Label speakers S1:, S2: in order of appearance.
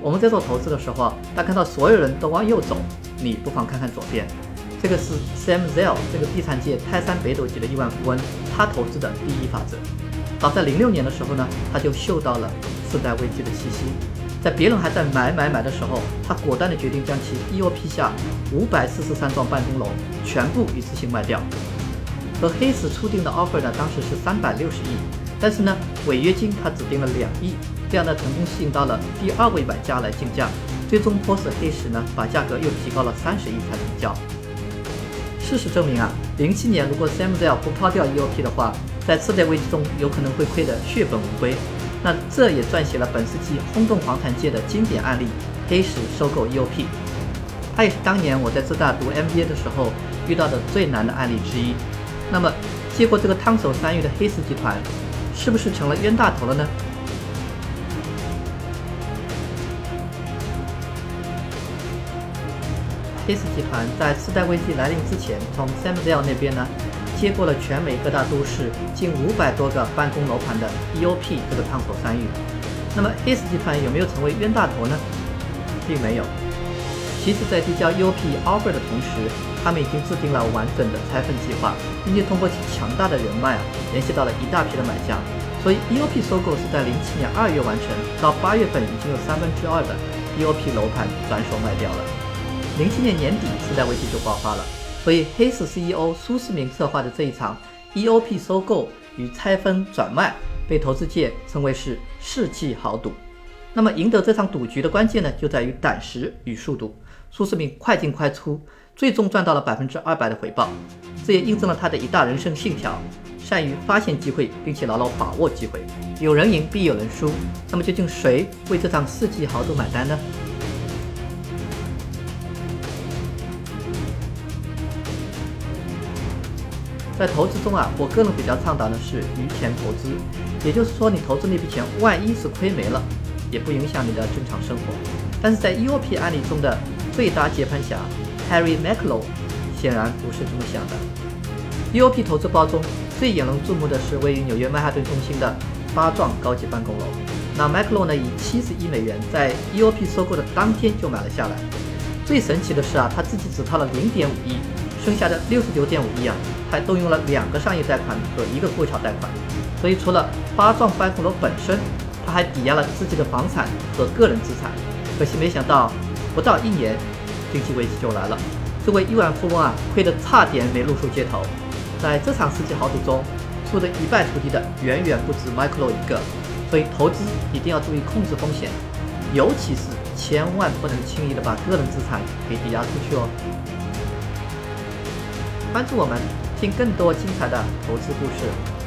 S1: 我们在做投资的时候啊，当看到所有人都往右走，你不妨看看左边。这个是 Sam Zell 这个地产界泰山北斗级的亿万富翁，他投资的第一法则。早在零六年的时候呢，他就嗅到了次贷危机的气息，在别人还在买买买的时候，他果断的决定将其 EOP 下五百四十三幢办公楼全部一次性卖掉。和黑石初定的 offer 呢，当时是三百六十亿，但是呢，违约金他只定了两亿，这样呢，成功吸引到了第二位买家来竞价，最终迫使黑石呢把价格又提高了三十亿才成交。事实证明啊，零七年如果 Sam Zell 不抛掉 EOP 的话，在次贷危机中有可能会亏得血本无归。那这也撰写了本世纪轰动房产界的经典案例——黑石收购 EOP。它也是当年我在浙大读 MBA 的时候遇到的最难的案例之一。那么，接过这个烫手山芋的黑石集团，是不是成了冤大头了呢？S 集团在次贷危机来临之前，从 Sam Zell 那边呢，接过了全美各大都市近五百多个办公楼盘的 EOP 这个窗口参与。那么，S 集团有没有成为冤大头呢？并没有。其实，在递交 EOP offer 的同时，他们已经制定了完整的拆分计划，并且通过其强大的人脉啊，联系到了一大批的买家。所以 EOP 收购是在零七年二月完成，到八月份已经有三分之二的 EOP 楼盘转手卖掉了。零七年年底，次贷危机就爆发了。所以黑石 CEO 苏世民策划的这一场 EOP 收购与拆分转卖，被投资界称为是世纪豪赌。那么赢得这场赌局的关键呢，就在于胆识与速度。苏世民快进快出。最终赚到了百分之二百的回报，这也印证了他的一大人生信条：善于发现机会，并且牢牢把握机会。有人赢必有人输，那么究竟谁为这场世纪豪赌买单呢？在投资中啊，我个人比较倡导的是余钱投资，也就是说，你投资那笔钱，万一是亏没了，也不影响你的正常生活。但是在 EOP 案例中的最大接盘侠。Harry McLo 显然不是这么想的。EOP 投资包中最引人注目的是位于纽约曼哈顿中心的八幢高级办公楼。那 McLo 呢，以七十亿美元在 EOP 收购的当天就买了下来。最神奇的是啊，他自己只掏了零点五亿，剩下的六十九点五亿啊，还动用了两个商业贷款和一个过桥贷款。所以除了八幢办公楼本身，他还抵押了自己的房产和个人资产。可惜没想到，不到一年。经济危机就来了，这位亿万富翁啊，亏得差点没露宿街头。在这场世纪豪赌中，输得一败涂地的远远不止 Michael 一个，所以投资一定要注意控制风险，尤其是千万不能轻易的把个人资产给抵押出去哦。关注我们，听更多精彩的投资故事。